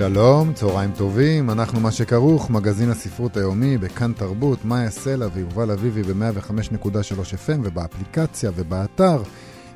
שלום, צהריים טובים, אנחנו מה שכרוך, מגזין הספרות היומי בכאן תרבות, מאיה סלע ויובל אביבי ב-105.3 FM ובאפליקציה ובאתר.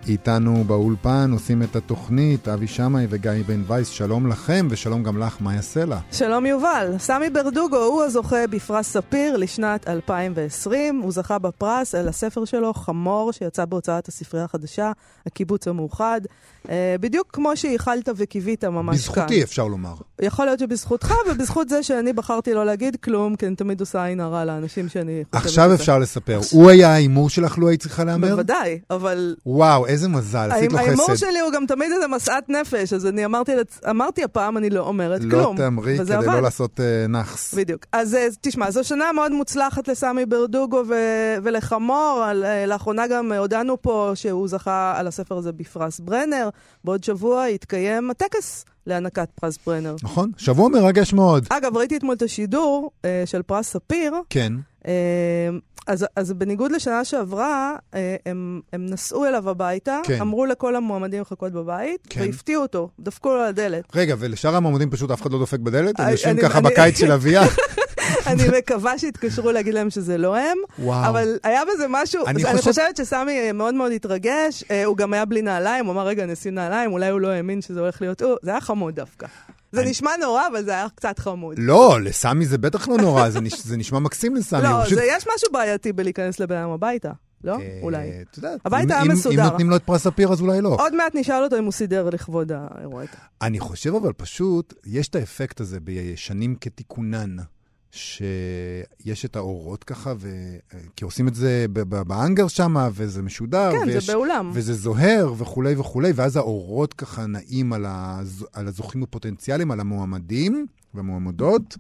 איתנו באולפן עושים את התוכנית אבי שמאי וגיא בן וייס, שלום לכם ושלום גם לך, מאיה סלע. שלום יובל, סמי ברדוגו הוא הזוכה בפרס ספיר לשנת 2020. הוא זכה בפרס על הספר שלו, חמור, שיצא בהוצאת הספרייה החדשה, הקיבוץ המאוחד. אה, בדיוק כמו שייחלת וקיווית ממש בזכותי, כאן. בזכותי, אפשר לומר. יכול להיות שבזכותך, ובזכות זה שאני בחרתי לא להגיד כלום, כי אני תמיד עושה עין הרע לאנשים שאני חושבת... עכשיו אפשר לספר. הוא היה ההימור שלך, לו היית צריכה להמר? בוודאי, אבל... וואו, איזה מזל, עשית לו חסד. ההימור שלי הוא גם תמיד איזה משאת נפש, אז אני אמרתי, אמרתי הפעם, אני לא אומרת לא כלום. לא תאמרי כדי עבד. לא לעשות uh, נאחס. בדיוק. אז uh, תשמע, זו שנה מאוד מוצלחת לסמי ברדוגו ו- ולחמור. על, uh, לאחרונה גם הודענו פה שהוא זכה על הספר הזה בפרס ברנר. בעוד שבוע יתקיים הטקס. להענקת פרס ברנר. נכון, שבוע מרגש מאוד. אגב, ראיתי אתמול את השידור אה, של פרס ספיר. כן. אה, אז, אז בניגוד לשנה שעברה, אה, הם, הם נסעו אליו הביתה, כן. אמרו לכל המועמדים לחכות בבית, כן. והפתיעו אותו, דפקו לו על הדלת. רגע, ולשאר המועמדים פשוט אף אחד לא דופק בדלת? הם יושבים ככה אני, בקיץ של אביה? אני מקווה שיתקשרו להגיד להם שזה לא הם. וואו. אבל היה בזה משהו, אני, אני חושב... חושבת שסמי מאוד מאוד התרגש, אה, הוא גם היה בלי נעליים, הוא אמר, רגע, נשים נעליים, אולי הוא לא האמין שזה הולך להיות הוא, זה היה חמוד דווקא. זה אני... נשמע נורא, אבל זה היה קצת חמוד. לא, לסמי זה בטח לא נורא, זה, נש... זה נשמע מקסים לסמי. לא, פשוט... זה, יש משהו בעייתי בלהיכנס לבן אדם הביתה. לא? אה, אולי. את יודעת, הבית היה מסודר. אם נותנים לו את פרס ספיר, אז אולי לא. עוד מעט נשאל אותו אם הוא סידר לכבוד האירוע. אני חושב אבל פשוט, יש את האפקט הזה בישנים כתיקונן. שיש את האורות ככה, ו... כי עושים את זה באנגר שם, וזה משודר. כן, ויש... זה באולם. וזה זוהר וכולי וכולי, ואז האורות ככה נעים על, הז... על הזוכים הפוטנציאליים, על המועמדים והמועמדות,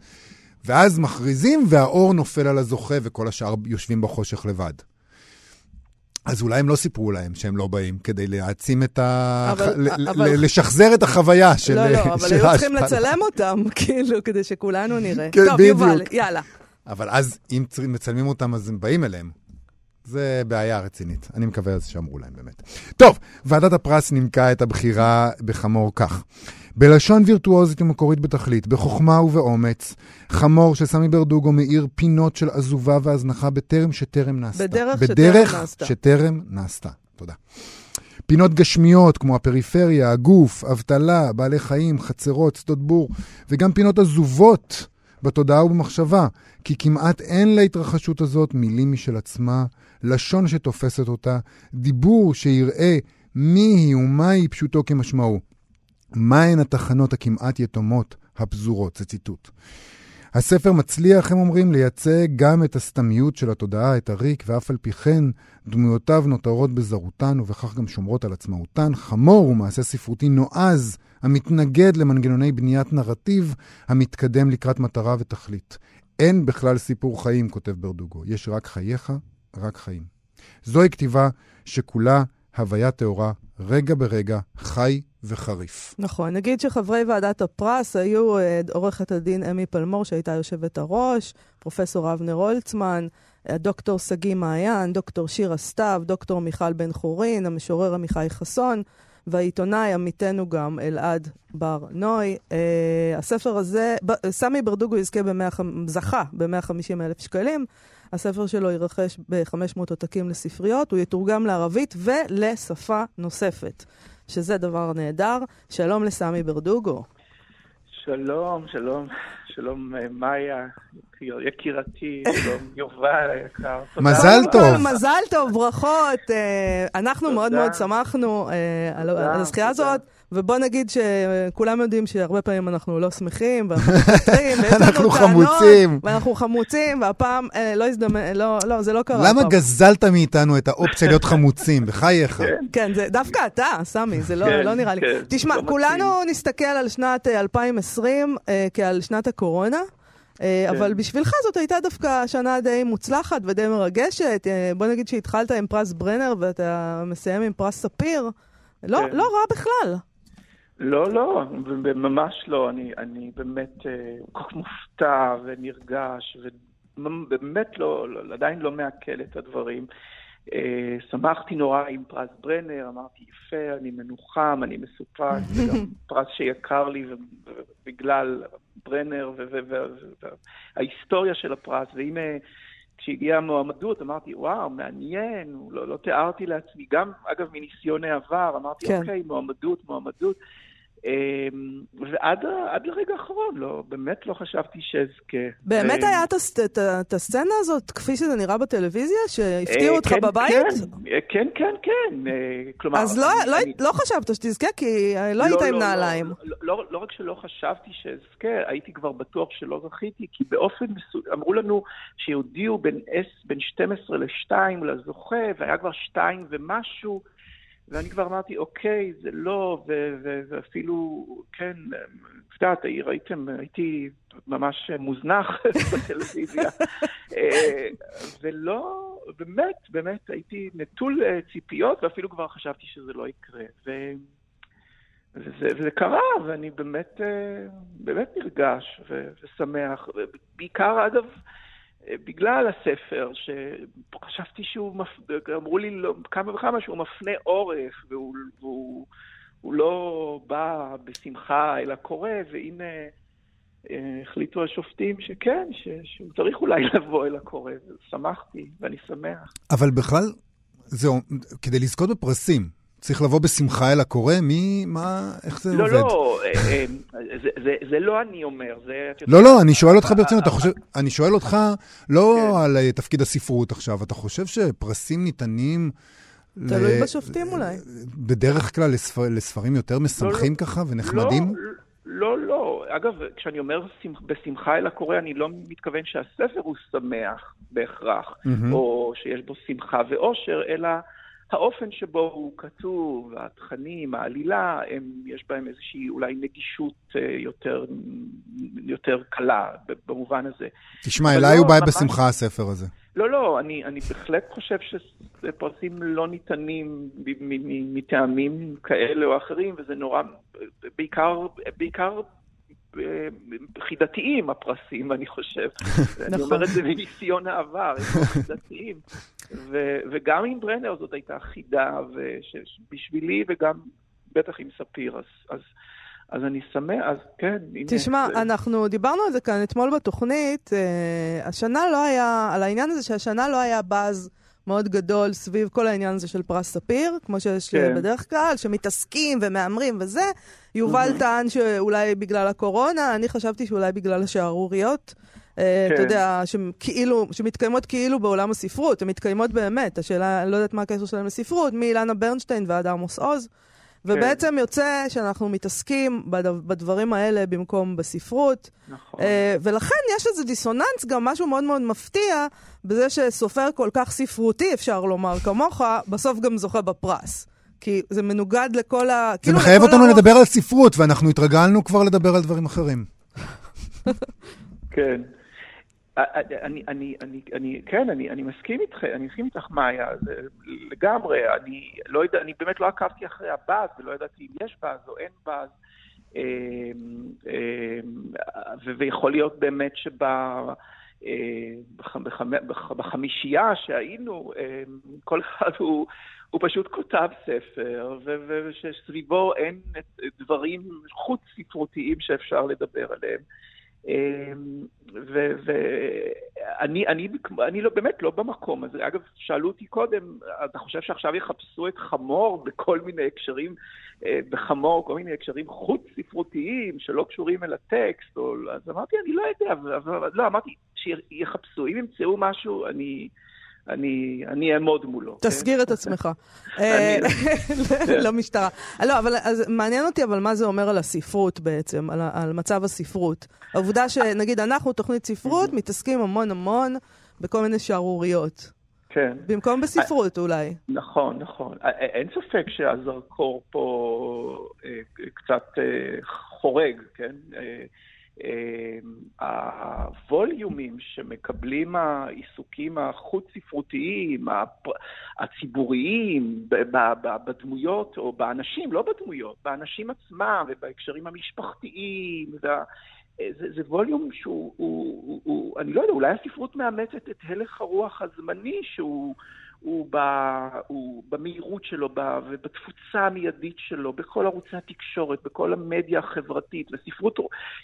ואז מכריזים, והאור נופל על הזוכה, וכל השאר יושבים בחושך לבד. אז אולי הם לא סיפרו להם שהם לא באים, כדי להעצים את ה... אבל, ל- אבל... לשחזר את החוויה של... לא, לא, אבל היו צריכים לצלם אותם, כאילו, כדי שכולנו נראה. כן, טוב, בדיוק. יובל, יאללה. אבל אז, אם מצלמים אותם, אז הם באים אליהם. זה בעיה רצינית. אני מקווה אז שאמרו להם באמת. טוב, ועדת הפרס נימקה את הבחירה בחמור כך. בלשון וירטואוזית ומקורית בתכלית, בחוכמה ובאומץ, חמור של סמי ברדוגו מאיר פינות של עזובה והזנחה בטרם שטרם נעשתה. בדרך, בדרך שטרם נעשתה. שטרם נעשתה. תודה. פינות גשמיות כמו הפריפריה, הגוף, אבטלה, בעלי חיים, חצרות, שדות בור, וגם פינות עזובות בתודעה ובמחשבה, כי כמעט אין להתרחשות הזאת מילים משל עצמה, לשון שתופסת אותה, דיבור שיראה מי היא ומהי פשוטו כמשמעו. מהן התחנות הכמעט יתומות הפזורות? זה ציטוט. הספר מצליח, הם אומרים, לייצג גם את הסתמיות של התודעה, את הריק, ואף על פי כן דמויותיו נותרות בזרותן ובכך גם שומרות על עצמאותן. חמור הוא מעשה ספרותי נועז, המתנגד למנגנוני בניית נרטיב, המתקדם לקראת מטרה ותכלית. אין בכלל סיפור חיים, כותב ברדוגו, יש רק חייך, רק חיים. זוהי כתיבה שכולה הוויה טהורה, רגע ברגע, חי וחריף. נכון. נגיד שחברי ועדת הפרס היו אה, עורכת הדין אמי פלמור, שהייתה יושבת הראש, פרופסור אבנר הולצמן, דוקטור שגיא מעיין, דוקטור שירה סתיו, דוקטור מיכל בן חורין, המשורר עמיחי חסון, והעיתונאי עמיתנו גם אלעד בר נוי. Uh, הספר הזה, ב, סמי ברדוגו יזכה ב-100, זכה ב-150 אלף שקלים. הספר שלו יירכש ב-500 עותקים לספריות, הוא יתורגם לערבית ולשפה נוספת. שזה דבר נהדר. שלום לסמי ברדוגו. שלום, שלום, שלום אה, מאיה, יקירתי, שלום יובל היקר. מזל טוב. מזל טוב, ברכות. אה, אנחנו מאוד מאוד שמחנו אה, על הזכייה הזאת. ובוא נגיד שכולם יודעים שהרבה פעמים אנחנו לא שמחים, ואנחנו לנו אנחנו חמוצים. ואנחנו חמוצים, והפעם אה, לא הזדמן, לא, לא, זה לא קרה. למה גזלת מאיתנו את האופציה להיות חמוצים? בחייך. כן, כן זה דווקא אתה, סמי, זה לא, כן, לא נראה לי. כן, תשמע, לא כולנו נסתכל על שנת 2020 אה, כעל שנת הקורונה. אה, אבל בשבילך זאת הייתה דווקא שנה די מוצלחת ודי מרגשת. אה, בוא נגיד שהתחלת עם פרס ברנר ואתה מסיים עם פרס ספיר. לא. לא רע בכלל. לא, לא, ממש לא. אני, אני באמת אה, כל כך מופתע ונרגש, ובאמת לא, לא, עדיין לא מעכל את הדברים. אה, שמחתי נורא עם פרס ברנר, אמרתי, יפה, אני מנוחם, אני מסופק, זה גם פרס שיקר לי בגלל ברנר וההיסטוריה של הפרס, והנה... כשהגיעה המועמדות אמרתי, וואו, מעניין, לא, לא תיארתי לעצמי, גם, אגב, מניסיון העבר, אמרתי, כן. אוקיי, מועמדות, מועמדות. אמ, ועד לרגע האחרון, לא, באמת לא חשבתי שאזכה. באמת אה, היה את הסצנה הזאת, כפי שזה נראה בטלוויזיה, שהפתיעו אה, אותך כן, בבית? כן, אה, כן, כן, כן. כלומר... אז לא, לא, לא חשבת שתזכה, כי אה, לא היית עם נעליים. לא, לא, לא רק שלא חשבתי שאזכה, הייתי כבר בטוח שלא זכיתי, כי באופן מסוים, אמרו לנו S, בין 12 ל-2 לזוכה, והיה כבר 2 ומשהו, ואני כבר אמרתי, אוקיי, זה לא, ו- ו- ואפילו, כן, יודעת, ראיתם, הייתי ממש מוזנח בטלוויזיה. אה, ולא, באמת, באמת, הייתי נטול אה, ציפיות, ואפילו כבר חשבתי שזה לא יקרה. ו... וזה, וזה קרה, ואני באמת, אה, באמת נרגש ו- ושמח. בעיקר, אגב, בגלל הספר, שחשבתי שהוא, מפ... אמרו לי לא, כמה וכמה שהוא מפנה עורף, והוא, והוא הוא לא בא בשמחה אל הקורא, והנה אה, החליטו השופטים שכן, ש... שהוא צריך אולי לבוא אל הקורא, ושמחתי, ואני שמח. אבל בכלל, זהו, כדי לזכות בפרסים, צריך לבוא בשמחה אל הקורא? מי, מה, איך זה לא, עובד? לא, אה, אה, זה, זה, זה לא אני אומר, זה... לא, לא, אני שואל אותך ברצינות, אתה חושב, אני שואל אותך לא כן. על אה, תפקיד הספרות עכשיו, אתה חושב שפרסים ניתנים... תלוי בשופטים אולי. בדרך כלל לספר, לספרים יותר משמחים ככה ונחמדים? לא, לא, לא. אגב, כשאני אומר שמח, בשמחה אל הקורא, אני לא מתכוון שהספר הוא שמח בהכרח, מהמם. או שיש בו שמחה ואושר, אלא האופן שבו הוא כתוב, התכנים, העלילה, הם, יש בהם איזושהי אולי נגישות אה, יותר, יותר קלה במובן הזה. תשמע, אליי לא, הוא בא ממש- בשמחה הספר הזה. לא, לא, אני, אני בהחלט חושב שפרסים לא ניתנים מטעמים כאלה או אחרים, וזה נורא, בעיקר, בעיקר חידתיים הפרסים, אני חושב. אני נכון. אומר את זה מניסיון העבר, הם לא חידתיים. ו- וגם עם ברנר זאת הייתה חידה, ובשבילי וגם בטח עם ספיר, אז... אז אז אני שמח, אז כן, הנה. תשמע, זה- אנחנו דיברנו על זה כאן אתמול בתוכנית. אה, השנה לא היה, על העניין הזה שהשנה לא היה באז מאוד גדול סביב כל העניין הזה של פרס ספיר, כמו שיש. כן. בדרך כלל, שמתעסקים ומהמרים וזה. יובל טען שאולי בגלל הקורונה, אני חשבתי שאולי בגלל השערוריות. אה, כן. אתה יודע, שכאילו, שמתקיימות כאילו בעולם הספרות, הן מתקיימות באמת. השאלה, אני לא יודעת מה הקשר שלהן לספרות, מאילנה ברנשטיין ועד עמוס עוז. ובעצם יוצא שאנחנו מתעסקים בדברים האלה במקום בספרות. נכון. אה, ולכן יש איזה דיסוננס, גם משהו מאוד מאוד מפתיע, בזה שסופר כל כך ספרותי, אפשר לומר, כמוך, בסוף גם זוכה בפרס. כי זה מנוגד לכל ה... זה כאילו מחייב אותנו הרוח- לדבר על ספרות, ואנחנו התרגלנו כבר לדבר על דברים אחרים. כן. אני, אני, אני, אני, כן, אני, אני מסכים איתך, אני מסכים איתך, מאיה, לגמרי, אני לא יודע, אני באמת לא עקבתי אחרי הבאז, ולא ידעתי אם יש באז או אין באז, אמ, אמ, ויכול להיות באמת שב... אה, שהיינו, אמ, כל אחד הוא, הוא פשוט כותב ספר, ושסביבו אין דברים חוץ ספרותיים שאפשר לדבר עליהם. ואני אני, אני לא, באמת לא במקום הזה. אגב, שאלו אותי קודם, אתה חושב שעכשיו יחפשו את חמור בכל מיני הקשרים, אה, בחמור, כל מיני הקשרים חוץ-ספרותיים שלא קשורים אל הטקסט? או, אז אמרתי, אני לא יודע, אבל לא, אמרתי, שיחפשו, אם ימצאו משהו, אני... אני, אני אעמוד מולו. תסגיר את עצמך. אה, למשטרה. לא, אבל אז מעניין אותי, אבל מה זה אומר על הספרות בעצם, על, מצב הספרות. העובדה שנגיד אנחנו, תוכנית ספרות, מתעסקים המון המון בכל מיני שערוריות. כן. במקום בספרות אולי. נכון, נכון. אין ספק שהזרקור פה אה, קצת אה, חורג, כן? אה, הווליומים שמקבלים העיסוקים החוץ-ספרותיים, הציבוריים, בדמויות או באנשים, לא בדמויות, באנשים עצמם ובהקשרים המשפחתיים. וה... זה, זה ווליום שהוא, הוא, הוא, הוא, אני לא יודע, אולי הספרות מאמצת את הלך הרוח הזמני שהוא... הוא, ב, הוא במהירות שלו ב, ובתפוצה המיידית שלו, בכל ערוצי התקשורת, בכל המדיה החברתית, וספרות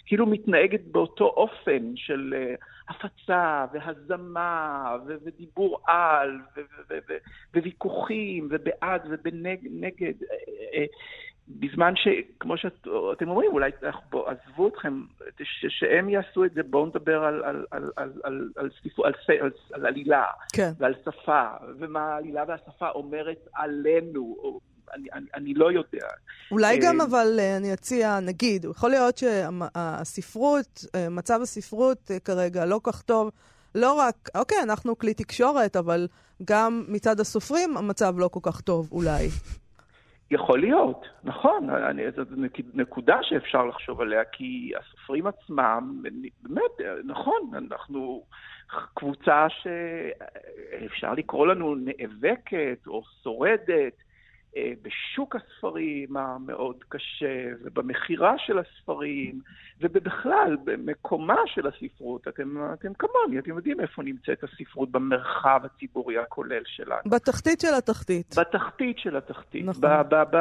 כאילו מתנהגת באותו אופן של uh, הפצה והזמה ו, ודיבור על ו, ו, ו, וויכוחים ובעד ובנגד. בזמן שכמו שאתם אומרים, אולי בוא, עזבו אתכם, ש, שהם יעשו את זה, בואו נדבר על, על, על, על, על, על, ספר, על, על, על עלילה כן. ועל שפה, ומה העלילה והשפה אומרת עלינו. או, אני, אני, אני לא יודע. אולי גם, אבל אני אציע, נגיד, יכול להיות שהספרות, מצב הספרות כרגע לא כך טוב, לא רק, אוקיי, אנחנו כלי תקשורת, אבל גם מצד הסופרים המצב לא כל כך טוב, אולי. יכול להיות, נכון, אני, זאת נקודה שאפשר לחשוב עליה, כי הסופרים עצמם, באמת, נכון, אנחנו קבוצה שאפשר לקרוא לנו נאבקת או שורדת, בשוק הספרים המאוד קשה, ובמכירה של הספרים, ובכלל, במקומה של הספרות. אתם, אתם כמוני, אתם יודעים איפה נמצאת הספרות במרחב הציבורי הכולל שלנו. בתחתית של התחתית. בתחתית של התחתית. נכון.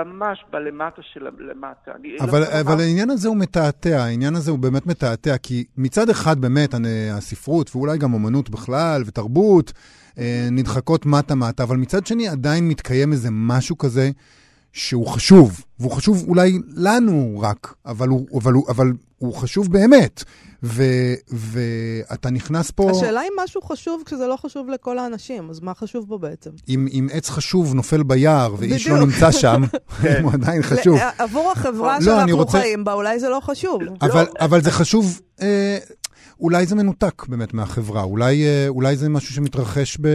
ממש בלמטה של למטה. אבל, לא אבל העניין הזה הוא מתעתע, העניין הזה הוא באמת מתעתע, כי מצד אחד באמת הספרות, ואולי גם אומנות בכלל, ותרבות, אה, נדחקות מטה-מטה, אבל מצד שני עדיין מתקיים איזה משהו כזה שהוא חשוב, והוא חשוב אולי לנו רק, אבל הוא, אבל הוא, אבל הוא חשוב באמת. ו, ואתה נכנס פה... השאלה אם משהו חשוב כשזה לא חשוב לכל האנשים, אז מה חשוב בו בעצם? אם, אם עץ חשוב נופל ביער ואיש לא נמצא שם, כן. הוא עדיין חשוב. עבור החברה לא, שאנחנו רוצה... חיים בה, אולי זה לא חשוב. אבל, לא. אבל זה חשוב... אה, אולי זה מנותק באמת מהחברה, אולי, אה, אולי זה משהו שמתרחש ב...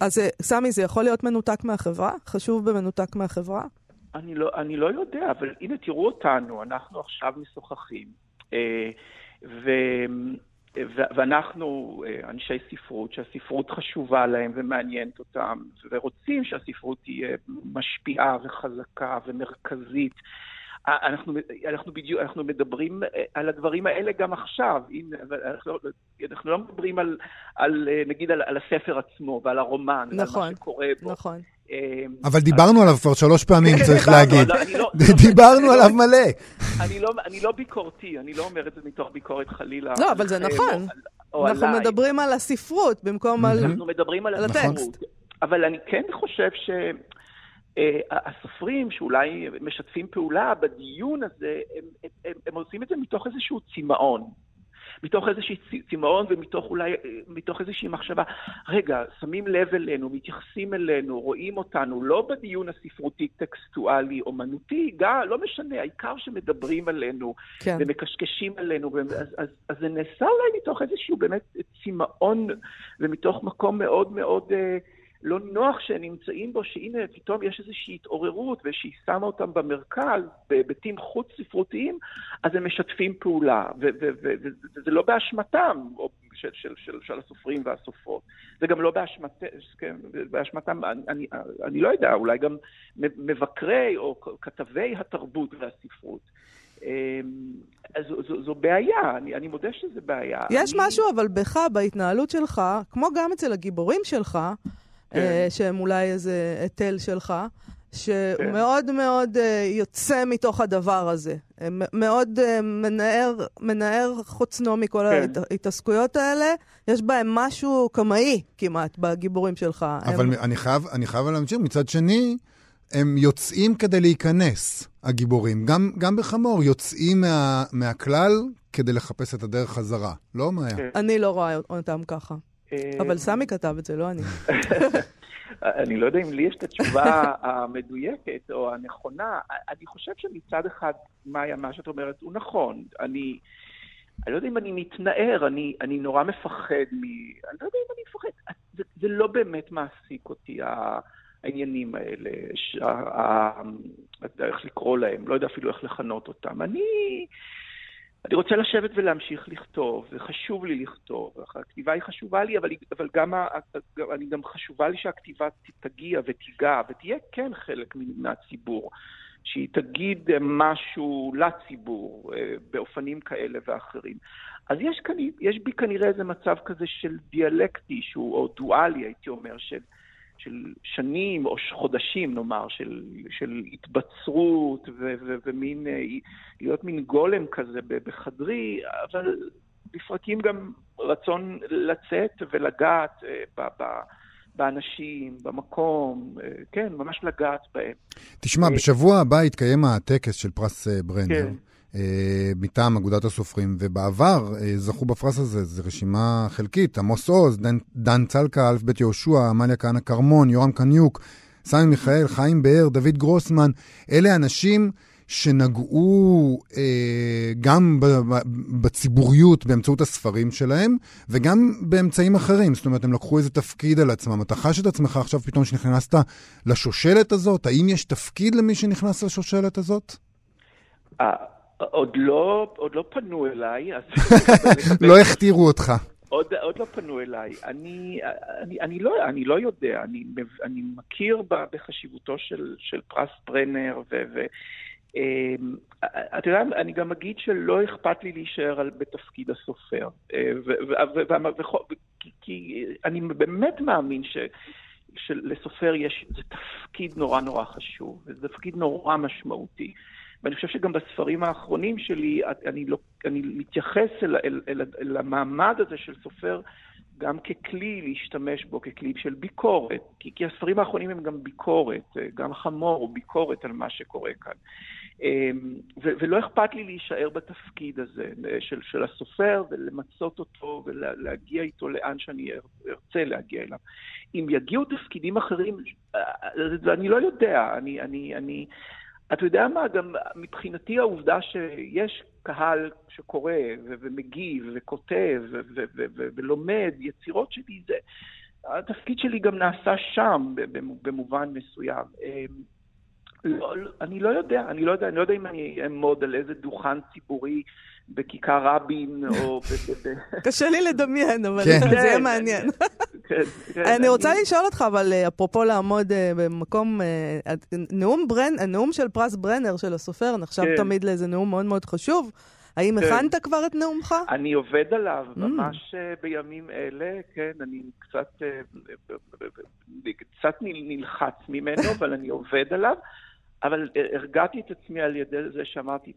אז אה, סמי, זה יכול להיות מנותק מהחברה? חשוב במנותק מהחברה? אני לא, אני לא יודע, אבל הנה תראו אותנו, אנחנו עכשיו משוחחים, אה, ו, ו, ואנחנו אנשי ספרות, שהספרות חשובה להם ומעניינת אותם, ורוצים שהספרות תהיה משפיעה וחזקה ומרכזית. אנחנו, אנחנו בדיוק, אנחנו מדברים אה, על הדברים האלה גם עכשיו. הנה, אנחנו, לא, אנחנו לא מדברים על, על נגיד, על, על הספר עצמו ועל הרומן, נכון, ועל מה שקורה בו. נכון. אבל דיברנו עליו כבר שלוש פעמים, כן, צריך להגיד. לא, לא- דיברנו עליו מלא. אני לא, אני לא ביקורתי, אני לא אומר את זה מתוך ביקורת חלילה. לא, אבל זה נכון. אנחנו. מדברים על הספרות במקום על... אנחנו מדברים על על הספרות. הטקסט. אבל אני כן חושב ש... אה, הסופרים שאולי משתפים פעולה בדיון הזה, הם, הם, הם, הם עושים את זה מתוך איזשהו צמאון. מתוך איזשהו צמאון ומתוך אולי, מתוך איזושהי מחשבה, רגע, שמים לב אלינו, מתייחסים אלינו, רואים אותנו, לא בדיון הספרותי, טקסטואלי, אומנותי, גם, לא משנה, העיקר שמדברים עלינו, כן. ומקשקשים עלינו, ו- אז, אז, אז זה נעשה אולי מתוך איזשהו באמת צמאון, ומתוך מקום מאוד מאוד... אה, לא נוח שהם נמצאים בו, שהנה פתאום יש איזושהי התעוררות ושהיא שמה אותם במרכז בהיבטים חוץ-ספרותיים, אז הם משתפים פעולה, וזה לא באשמתם של, של, של, של הסופרים והסופרות. זה גם לא באשמת, כן, באשמתם, אני, אני, אני לא יודע, אולי גם מבקרי או כתבי התרבות והספרות. אז זו, זו, זו בעיה, אני, אני מודה שזה בעיה. יש אני... משהו אבל בך, בהתנהלות שלך, כמו גם אצל הגיבורים שלך, כן. שהם אולי איזה היטל שלך, שהוא כן. מאוד מאוד יוצא מתוך הדבר הזה. מאוד מנער, מנער חוצנו מכל כן. ההתעסקויות האלה. יש בהם משהו קמאי כמעט בגיבורים שלך. אבל הם... אני חייב, אני חייב להמשיך. מצד שני, הם יוצאים כדי להיכנס, הגיבורים. גם, גם בחמור, יוצאים מה, מהכלל כדי לחפש את הדרך חזרה. לא, מאיה? כן. אני לא רואה אותם ככה. אה, אבל סמי כתב את זה, לא אני. אני לא יודע אם לי יש את התשובה המדויקת או הנכונה. אני חושב שמצד אחד, מאיה, מה שאת אומרת הוא נכון. אני, אני לא יודע אם אני מתנער, אני, אני נורא מפחד מ... אני לא יודע אם אני מפחד. זה, זה לא באמת מעסיק אותי, העניינים האלה, ש... ה... איך לקרוא להם, לא יודע אפילו איך לכנות אותם. אני... אני רוצה לשבת ולהמשיך לכתוב, וחשוב לי לכתוב. הכתיבה היא חשובה לי, אבל, אבל גם, אני גם חשובה לי שהכתיבה תגיע ותיגע, ותהיה כן חלק מהציבור. שהיא תגיד משהו לציבור אה, באופנים כאלה ואחרים. אז יש, כאן, יש בי כנראה איזה מצב כזה של דיאלקטי, שהוא, או דואלי, הייתי אומר, של, של שנים או חודשים, נאמר, של, של התבצרות ו, ו, ומין, אה, להיות מין גולם כזה בחדרי, אבל לפרקים גם רצון לצאת ולגעת אה, ב... ב באנשים, במקום, אה, כן, ממש לגעת בהם. תשמע, בשבוע הבא יתקיים הטקס של פרס ברנר. כן. מטעם אגודת הסופרים, ובעבר זכו בפרס הזה, זו רשימה חלקית, עמוס עוז, דן, דן צלקה, א' ב' יהושע, עמליה כהנא כרמון, יורם קניוק, סמי מיכאל, חיים באר, דוד גרוסמן, אלה אנשים שנגעו אה, גם בציבוריות באמצעות הספרים שלהם, וגם באמצעים אחרים. זאת אומרת, הם לקחו איזה תפקיד על עצמם. אתה חש את עצמך עכשיו פתאום שנכנסת לשושלת הזאת? האם יש תפקיד למי שנכנס לשושלת הזאת? עוד לא, עוד לא פנו אליי. לא הכתירו אותך. עוד, עוד לא פנו אליי. אני, אני, אני, לא, אני לא יודע, אני, אני מכיר בחשיבותו של, של פרס ברנר, ו, ו, אמ, אתה יודע, אני גם אגיד שלא אכפת לי להישאר בתפקיד הסופר. אה, כי אני באמת מאמין ש... שלסופר יש, זה תפקיד נורא נורא חשוב, וזה תפקיד נורא משמעותי. ואני חושב שגם בספרים האחרונים שלי, אני, לא, אני מתייחס אל, אל, אל, אל המעמד הזה של סופר גם ככלי להשתמש בו, ככלי של ביקורת, כי, כי הספרים האחרונים הם גם ביקורת, אה, גם חמור הוא ביקורת על מה שקורה כאן. אמ, ולא אכפת לי להישאר בתפקיד הזה אה, של, של הסופר ולמצות אותו ולהגיע איתו לאן שאני ארצה להגיע אליו. אם יגיעו תפקידים אחרים, אה, אני לא יודע, אני, אני, אני, אתה יודע מה, גם מבחינתי העובדה שיש קהל שקורא ו- ומגיב וכותב ו- ו- ו- ולומד יצירות שלי, זה, התפקיד שלי גם נעשה שם במובן מסוים. אמ, לא, לא, אני לא יודע, אני לא יודע, אני לא יודע אם אני אעמוד על איזה דוכן ציבורי בכיכר רבין, או... קשה לי לדמיין, אבל כן. זה יהיה מעניין. כן, כן, אני רוצה לשאול אותך, אבל אה, אפרופו לעמוד אה, במקום... אה, נאום הנאום של פרס ברנר, של הסופר, נחשב תמיד לאיזה נאום מאוד מאוד חשוב. האם הכנת כבר את נאומך? אני עובד עליו mm. ממש בימים אלה, כן, אני קצת, קצת נלחץ ממנו, אבל אני עובד עליו. אבל הרגעתי את עצמי על ידי זה שאמרתי,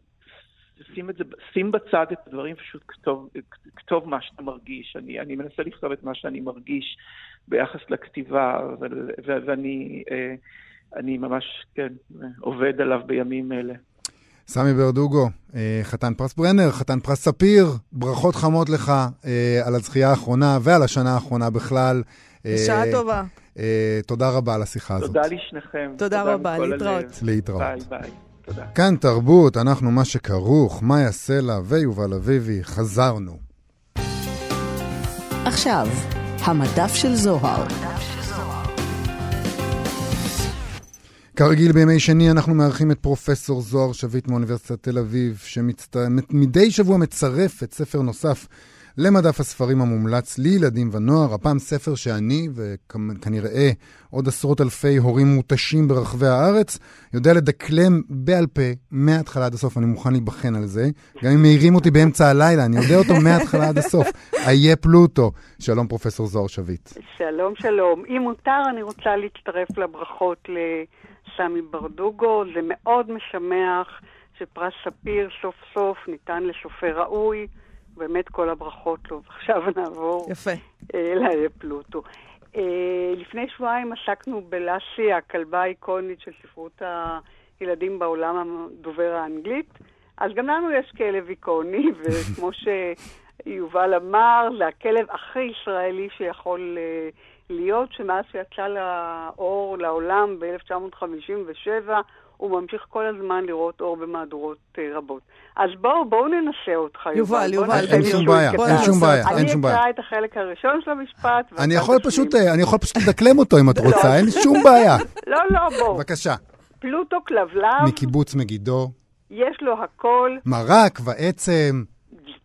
שים, את זה, שים בצד את הדברים, פשוט כתוב, כתוב מה שאתה מרגיש. אני, אני מנסה לכתוב את מה שאני מרגיש ביחס לכתיבה, ו, ו, ואני אה, אני ממש, כן, עובד עליו בימים אלה. סמי ברדוגו, אה, חתן פרס ברנר, חתן פרס ספיר, ברכות חמות לך אה, על הזכייה האחרונה ועל השנה האחרונה בכלל. בשעה טובה. תודה רבה על השיחה הזאת. תודה לשניכם. תודה רבה, להתראות. להתראות. ביי ביי. תודה. כאן תרבות, אנחנו מה שכרוך, מאיה סלע ויובל אביבי, חזרנו. עכשיו, המדף של זוהר. כרגיל בימי שני אנחנו מארחים את פרופסור זוהר שביט מאוניברסיטת תל אביב, שמדי שבוע מצרף את ספר נוסף למדף הספרים המומלץ לילדים ונוער, הפעם ספר שאני וכנראה עוד עשרות אלפי הורים מותשים ברחבי הארץ, יודע לדקלם בעל פה מההתחלה עד הסוף, אני מוכן להיבחן על זה. גם אם מעירים אותי באמצע הלילה, אני יודע אותו מההתחלה עד הסוף. איה פלוטו. שלום פרופסור זוהר שביט. שלום, שלום. אם מותר, אני רוצה להצטרף לברכות לסמי ברדוגו. זה מאוד משמח שפרס ספיר סוף סוף ניתן לשופר ראוי. באמת כל הברכות לו. ועכשיו נעבור יפה. לאיה פלוטו. אה, לפני שבועיים עסקנו בלאסי, הכלבה האיקונית של ספרות הילדים בעולם הדובר האנגלית. אז גם לנו יש כלב איקוני, וכמו שיובל אמר, זה הכלב הכי ישראלי שיכול אה, להיות, שמאז שיצא לאור לעולם ב-1957, הוא ממשיך כל הזמן לראות אור במהדורות uh, רבות. אז בואו, בואו ננסה אותך, יובל. יובל, אין שום בעיה, אין שום בעיה, אין שום בעיה. אני אקרא את החלק הראשון של המשפט. אני יכול פשוט, אה, אני יכול פשוט לדקלם אותו אם את לא. רוצה, אין שום בעיה. לא, לא, בואו. בבקשה. פלוטו כלבלב. מקיבוץ מגידו. יש לו הכל, מרק ועצם,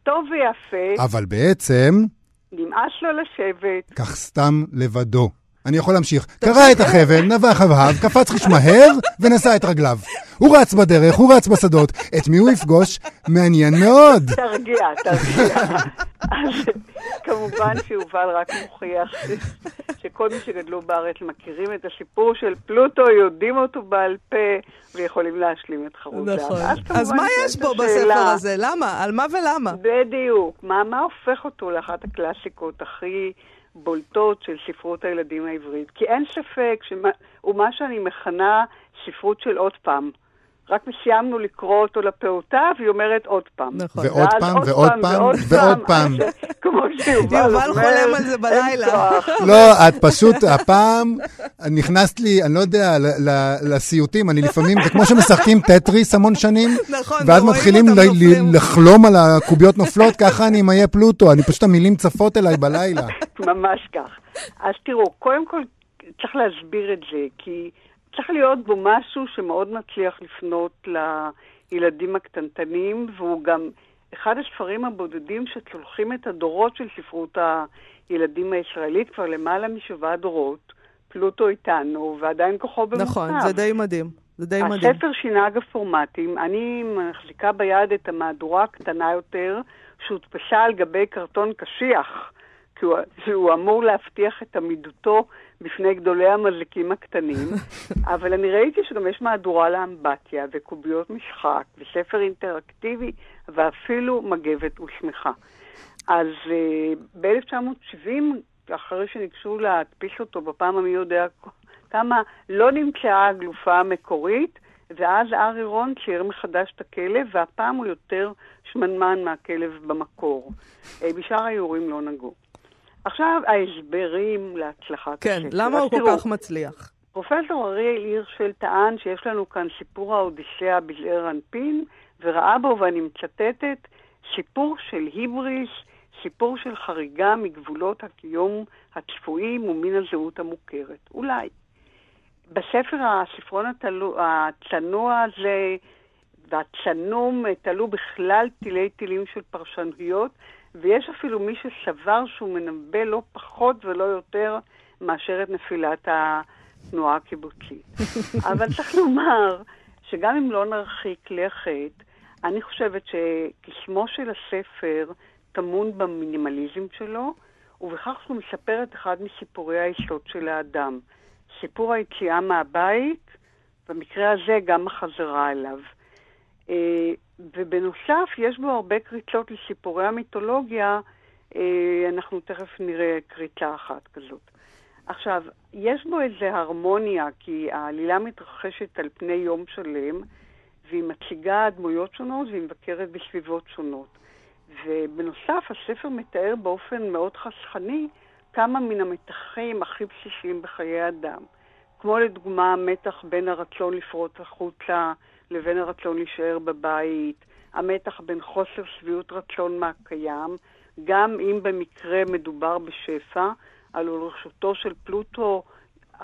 טוב ויפה, אבל בעצם, נמאס לו לשבת. כך סתם לבדו. אני יכול להמשיך. קרע את החבל, נבח הבהב, קפץ חיש מהר ונשא את רגליו. הוא רץ בדרך, הוא רץ בשדות. את מי הוא יפגוש? מעניין מאוד. תרגיע, תרגיע. כמובן שיובל רק מוכיח שכל מי שגדלו בארץ מכירים את הסיפור של פלוטו, יודעים אותו בעל פה ויכולים להשלים את חרוזיו. נכון. אז מה יש בו בספר. הזה? למה? על מה ולמה? בדיוק. מה, מה הופך אותו לאחת הקלאסיקות הכי בולטות של ספרות הילדים העברית? כי אין ספק שהוא מה שאני מכנה ספרות של עוד פעם. רק סיימנו לקרוא אותו לפעוטה, והיא אומרת עוד פעם. נכון. ועוד פעם, עוד ועוד פעם, ועוד פעם. כמו שיובל חולם על זה בלילה. לא, את פשוט, הפעם נכנסת לי, אני לא יודע, ל- ל- לסיוטים, אני לפעמים, זה כמו שמשחקים טטריס המון שנים, נכון, ואז ורואים מתחילים לחלום על הקוביות נופלות, ככה אני עם איי פלוטו, אני פשוט המילים צפות אליי בלילה. ממש כך. אז תראו, קודם כל צריך להסביר את זה, כי צריך להיות בו משהו שמאוד מצליח לפנות לילדים הקטנטנים, והוא גם אחד הספרים הבודדים שצולחים את הדורות של ספרות הילדים הישראלית, כבר למעלה משבעה דורות. פלוטו איתנו, ועדיין כוחו במותיו. נכון, זה די מדהים. זה די מדהים. הספר שינה אגב פורמטים. אני מחזיקה ביד את המהדורה הקטנה יותר, שהודפסה על גבי קרטון קשיח, כי הוא, שהוא אמור להבטיח את עמידותו בפני גדולי המזיקים הקטנים. אבל אני ראיתי שגם יש מהדורה לאמבטיה, וקוביות משחק, וספר אינטראקטיבי, ואפילו מגבת ושמחה. אז uh, ב-1970, אחרי שניגשו להדפיס אותו בפעם המי יודע כמה לא נמצאה הגלופה המקורית, ואז ארי רון צייר מחדש את הכלב, והפעם הוא יותר שמנמן מהכלב במקור. אה, בשאר האיורים לא נגעו. עכשיו, ההסברים להצלחת כן, הספר. למה אז הוא כל כך מצליח? פרופסור אריאל הירשפלד טען שיש לנו כאן סיפור האודיסאה בזעיר אנפין, וראה בו, ואני מצטטת, סיפור של היבריס, סיפור של חריגה מגבולות הקיום הצפויים ומן הזהות המוכרת. אולי. בספר הספרון התלו, הצנוע הזה והצנום תלו בכלל תילי תילים של פרשנויות, ויש אפילו מי שסבר שהוא מנבא לא פחות ולא יותר מאשר את נפילת התנועה הקיבוצית. אבל צריך לומר שגם אם לא נרחיק לכת, אני חושבת שכשמו של הספר טמון במינימליזם שלו, ובכך שהוא מספר את אחד מסיפורי היסוד של האדם. סיפור היציאה מהבית, במקרה הזה גם החזרה אליו. ובנוסף, יש בו הרבה קריצות לסיפורי המיתולוגיה, אה, אנחנו תכף נראה קריצה אחת כזאת. עכשיו, יש בו איזו הרמוניה, כי העלילה מתרחשת על פני יום שלם, והיא מציגה דמויות שונות והיא מבקרת בסביבות שונות. ובנוסף, הספר מתאר באופן מאוד חסכני כמה מן המתחים הכי בסיסיים בחיי אדם. כמו לדוגמה המתח בין הרצון לפרוט החוצה לבין הרצון להישאר בבית, המתח בין חוסר שביעות רצון מהקיים, גם אם במקרה מדובר בשפע, על לרשותו של פלוטו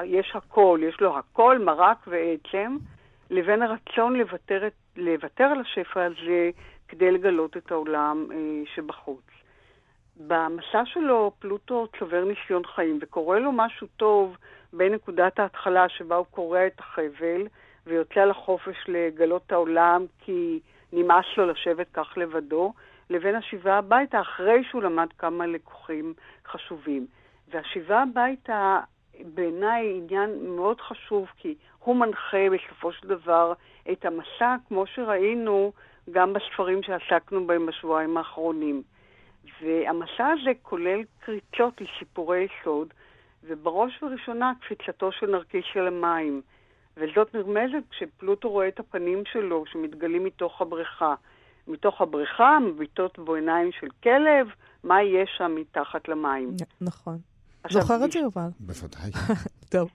יש הכל, יש לו הכל, מרק ועצם, לבין הרצון לוותר, לוותר על השפע הזה כדי לגלות את העולם אה, שבחוץ. במסע שלו פלוטו צובר ניסיון חיים וקורה לו משהו טוב בנקודת ההתחלה שבה הוא קורע את החבל ויוצא לחופש לגלות את העולם כי נמאס לו לשבת כך לבדו, לבין השיבה הביתה אחרי שהוא למד כמה לקוחים חשובים. והשיבה הביתה בעיניי עניין מאוד חשוב כי הוא מנחה בסופו של דבר את המסע כמו שראינו גם בספרים שעסקנו בהם בשבועיים האחרונים. והמסע הזה כולל קריצות לסיפורי יסוד, ובראש ובראשונה קפיצתו של נרקיס של המים. וזאת נרמזת כשפלוטו רואה את הפנים שלו שמתגלים מתוך הבריכה. מתוך הבריכה מביטות בו עיניים של כלב, מה יש שם מתחת למים. נכון. זוכר את זה, יובל? בוודאי. טוב.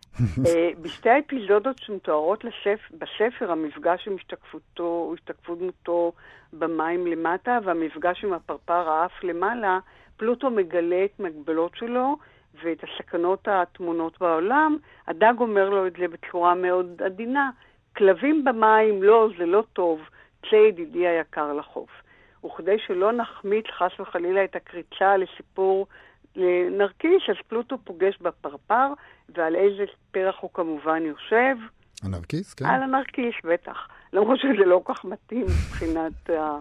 אה, בשתי האפיזודות שמתוארות. בספר, המפגש עם השתקפותו, השתקפות דמותו במים למטה והמפגש עם הפרפר האף למעלה, פלוטו מגלה את מגבלות שלו ואת הסכנות הטמונות בעולם. הדג אומר לו את זה בצורה מאוד עדינה. כלבים במים, לא, זה לא טוב, צא ידידי היקר לחוף. וכדי שלא נחמיץ חס וחלילה את הקריצה לסיפור לנרקיס, אז פלוטו פוגש בפרפר, ועל איזה פרח הוא כמובן יושב? הנרקיס, כן. על הנרקיס, בטח. למרות שזה לא כל כך מתאים מבחינת ה...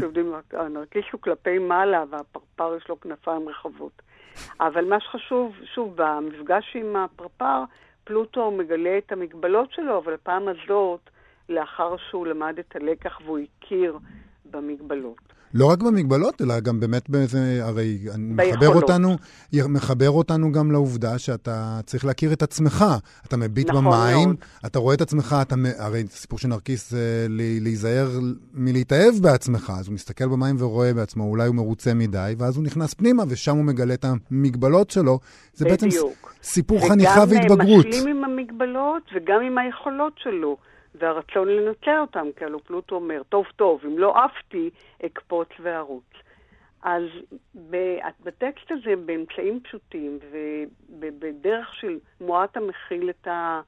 שעובדים, הנרקיס הוא כלפי מעלה והפרפר יש לו כנפיים רחבות. אבל מה שחשוב, שוב, במפגש עם הפרפר, פלוטו מגלה את המגבלות שלו, אבל הפעם הזאת, לאחר שהוא למד את הלקח והוא הכיר במגבלות. לא רק במגבלות, אלא גם באמת באיזה, הרי מחבר. אותנו, מחבר אותנו גם לעובדה שאתה צריך להכיר את עצמך. אתה מביט נכון במים, מאוד. אתה רואה את עצמך, אתה, הרי סיפור של נרקיס זה להיזהר מלהתאהב בעצמך, אז הוא מסתכל במים ורואה בעצמו, אולי הוא מרוצה מדי, ואז הוא נכנס פנימה, ושם הוא מגלה את המגבלות שלו. זה בעצם בדיוק. סיפור חניכה והתבגרות. וגם משלים עם המגבלות וגם עם היכולות שלו, והרצון לנצל אותם, כי הלוא פלוטו אומר, טוב, טוב, אם לא עפתי, אקפוץ וארוץ. אז בטקסט הזה, באמצעים פשוטים ובדרך של מועט המכיל את, ה,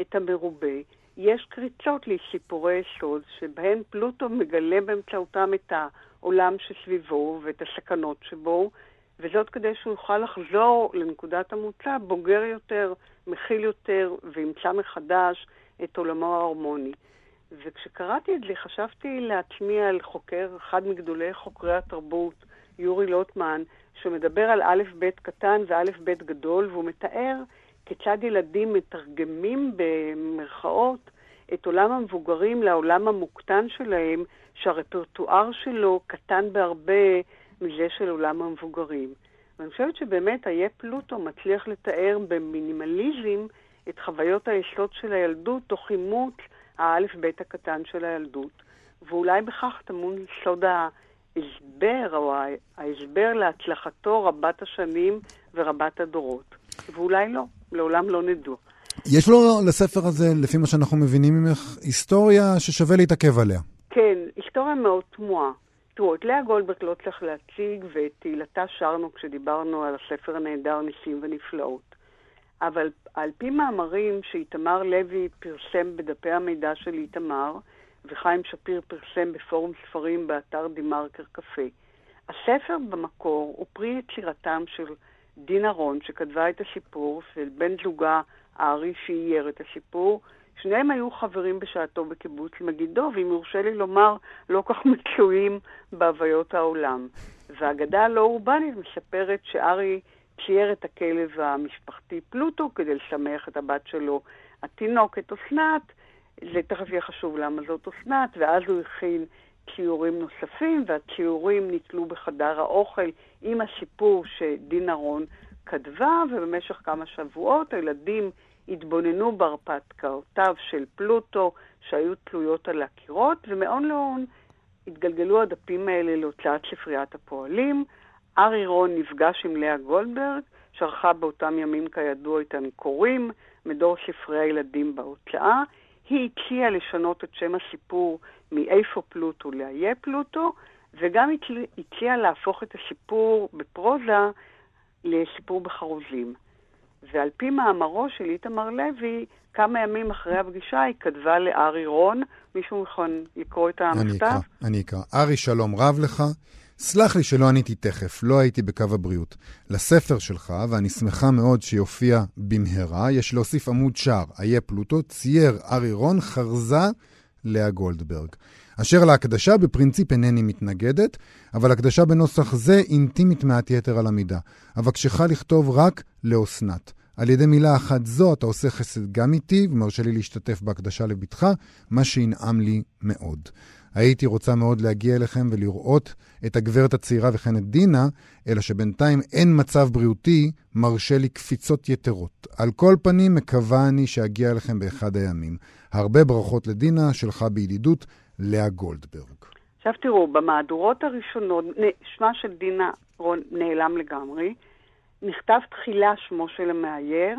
את המרובה, יש קריצות לסיפורי יסוד, שבהן פלוטו מגלה באמצעותם את העולם שסביבו ואת הסכנות שבו, וזאת כדי שהוא יוכל לחזור לנקודת המוצא בוגר יותר, מכיל יותר, וימצא מחדש את עולמו ההרמוני. וכשקראתי את זה חשבתי לעצמי על חוקר, אחד מגדולי חוקרי התרבות, יורי לוטמן, שמדבר על א' ב' קטן וא' ב' גדול, והוא מתאר כיצד ילדים מתרגמים במרכאות את עולם המבוגרים לעולם המוקטן שלהם, שהרפרטואר שלו קטן בהרבה מזה של עולם המבוגרים. ואני חושבת שבאמת איה פלוטו מצליח לתאר במינימליזם את חוויות היסוד של הילדות, תוך אימוץ האלף-בית הקטן של הילדות. ואולי בכך טמון סוד ההסבר, או ההסבר להצלחתו רבת השנים ורבת הדורות. ואולי לא, לעולם לא נדעו. יש לו לספר הזה, לפי מה שאנחנו מבינים ממך, היסטוריה ששווה להתעכב עליה. כן, היסטוריה מאוד תמוהה. תראו, את לאה גולדברג לא צריך להציג, ואת תהילתה שרנו כשדיברנו על הספר הנהדר ניסים ונפלאות. אבל על פי מאמרים שאיתמר לוי פרסם בדפי המידע של איתמר, וחיים שפיר פרסם בפורום ספרים באתר דה-מרקר קפה, הספר במקור הוא פרי יצירתם של דינה רון, שכתבה את הסיפור, של בן זוגה הארי שאייר את הסיפור. שניהם היו חברים בשעתו בקיבוץ מגידו, ואם יורשה לי לומר, לא כך מצויים בהוויות העולם. והאגדה הלא אורבנית מספרת שארי צייר את הכלב המשפחתי פלוטו כדי לשמח את הבת שלו, התינוקת אסנת. זה תכף יהיה חשוב למה זאת אסנת, ואז הוא הכין ציורים נוספים, והציורים נתלו בחדר האוכל עם הסיפור שדינה רון כתבה, ובמשך כמה שבועות הילדים התבוננו בהרפתקאותיו של פלוטו שהיו תלויות על הקירות, ומאון לאון התגלגלו הדפים האלה להוצאת ספריית הפועלים. ארי רון נפגש עם לאה גולדברג, שערכה באותם ימים כידוע את הנקורים, מדור ספרי הילדים בהוצאה. היא הציעה לשנות את שם הסיפור מאיפה פלוטו לאיה פלוטו, וגם הציעה להפוך את הסיפור בפרוזה לסיפור בחרוזים. ועל פי מאמרו של איתמר לוי, כמה ימים אחרי הפגישה היא כתבה לארי רון, מישהו יכול לקרוא את המכתב? אני אקרא, אני אקרא. ארי, שלום רב לך. סלח לי שלא עניתי תכף, לא הייתי בקו הבריאות. לספר שלך, ואני שמחה מאוד שיופיע במהרה, יש להוסיף עמוד שער. איה פלוטו, צייר ארי רון, חרזה לאה גולדברג. אשר להקדשה, בפרינציפ אינני מתנגדת, אבל הקדשה בנוסח זה אינטימית מעט יתר על המידה. אבקשך לכתוב רק לאסנת. על ידי מילה אחת זו אתה עושה חסד גם איתי, ומרשה לי להשתתף בהקדשה לבתך, מה שינעם לי מאוד. הייתי רוצה מאוד להגיע אליכם ולראות את הגברת הצעירה וכן את דינה, אלא שבינתיים אין מצב בריאותי מרשה לי קפיצות יתרות. על כל פנים, מקווה אני שאגיע אליכם באחד הימים. הרבה ברכות לדינה, שלך בידידות, לאה גולדברג. עכשיו תראו, במהדורות הראשונות, שמה של דינה רון נעלם לגמרי, נכתב תחילה שמו של המאייר,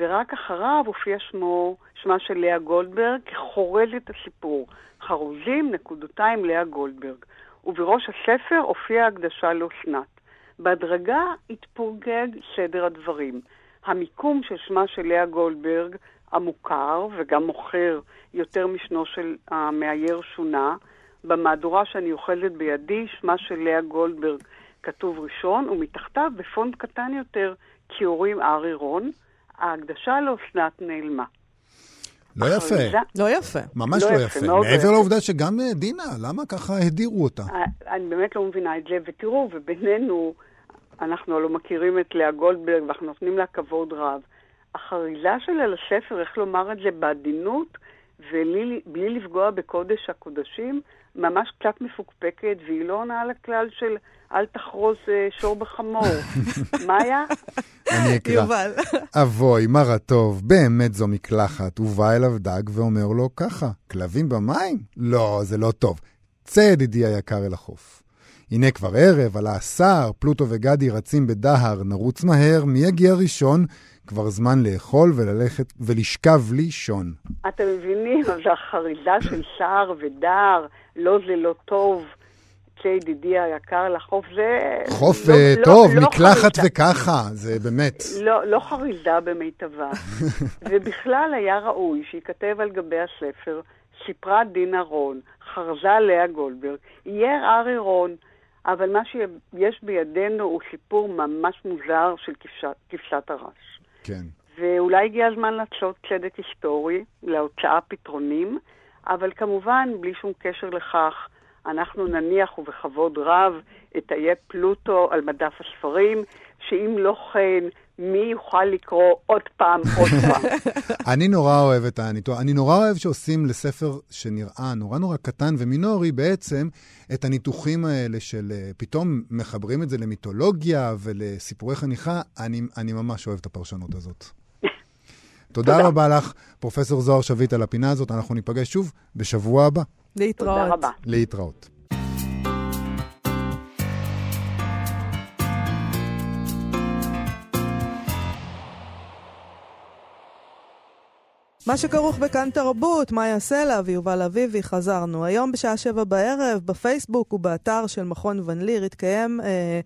ורק אחריו הופיע שמו, שמה של לאה גולדברג כחורזת הסיפור. חרוזים, נקודותיים, לאה גולדברג. ובראש הספר הופיעה הקדשה לאסנת. בהדרגה התפוגג סדר הדברים. המיקום של שמה של לאה גולדברג, המוכר וגם מוכר יותר משנו של המאייר שונה, במהדורה שאני אוכלת בידי, שמה של לאה גולדברג כתוב ראשון, ומתחתיו בפונט קטן יותר ציורים ארי רון. ההקדשה לאסנת נעלמה. לא יפה. חריזה- לא יפה. ממש לא לא יפה, יפה. לא מעבר יפה. לעובדה שגם אה, דינה, למה ככה הדירו אותה? אה, אני באמת לא מבינה את זה, ותראו, ובינינו, אנחנו הלוא מכירים את לאה גולדברג ואנחנו נותנים לה כבוד רב. החריזה שלה לספר, איך לומר את זה בעדינות, ובלי לפגוע בקודש הקודשים, ממש קצת מפוקפקת, והיא לא עונה על הכלל של אל תחרוז אה, שור בחמור. מאיה? אני אקרא. יובל. אבוי, מה רע טוב, באמת זו מקלחת. ובא אליו דג ואומר לו ככה, כלבים במים? לא, זה לא טוב. צא ידידי היקר אל החוף. הנה כבר ערב, עלה השר, פלוטו וגדי רצים בדהר, נרוץ מהר, מי יגיע ראשון? כבר זמן לאכול וללכת ולשכב לישון. אתם מבינים, אז החריזה של סער ודער, לא זה לא טוב, צא ידידי היקר לחוף, זה... חוף לא- אה, לא- טוב, לא מקלחת חריזה. וככה, זה באמת. לא, לא חריזה במיטבה. ובכלל היה ראוי שייכתב על גבי הספר, סיפרה דינה רון, חרזה לאה גולדברג, אייר ארי רון, אבל מה שיש בידינו הוא סיפור ממש מוזר של כבשת, כבשת הרש. כן. ואולי הגיע הזמן לעשות צדק היסטורי, להוצאה פתרונים, אבל כמובן, בלי שום קשר לכך, אנחנו נניח ובכבוד רב את איי פלוטו על מדף הספרים, שאם לא כן, מי יוכל לקרוא עוד פעם, עוד פעם. אני נורא אוהב את הניתוח, אני נורא אוהב שעושים לספר שנראה נורא נורא קטן ומינורי בעצם את הניתוחים האלה של אה, פתאום מחברים את זה למיתולוגיה ולסיפורי חניכה, אני, אני ממש אוהב את הפרשנות הזאת. תודה תודה. רבה לך, פרופסור זוהר שביט, על הפינה הזאת. אנחנו ניפגש שוב בשבוע הבא. להתראות. תודה רבה. להתראות. מה שכרוך בכאן תרבות, מאיה סלע ויובל אביבי, חזרנו. היום בשעה שבע בערב, בפייסבוק ובאתר של מכון ון ליר, התקיים אה, אה,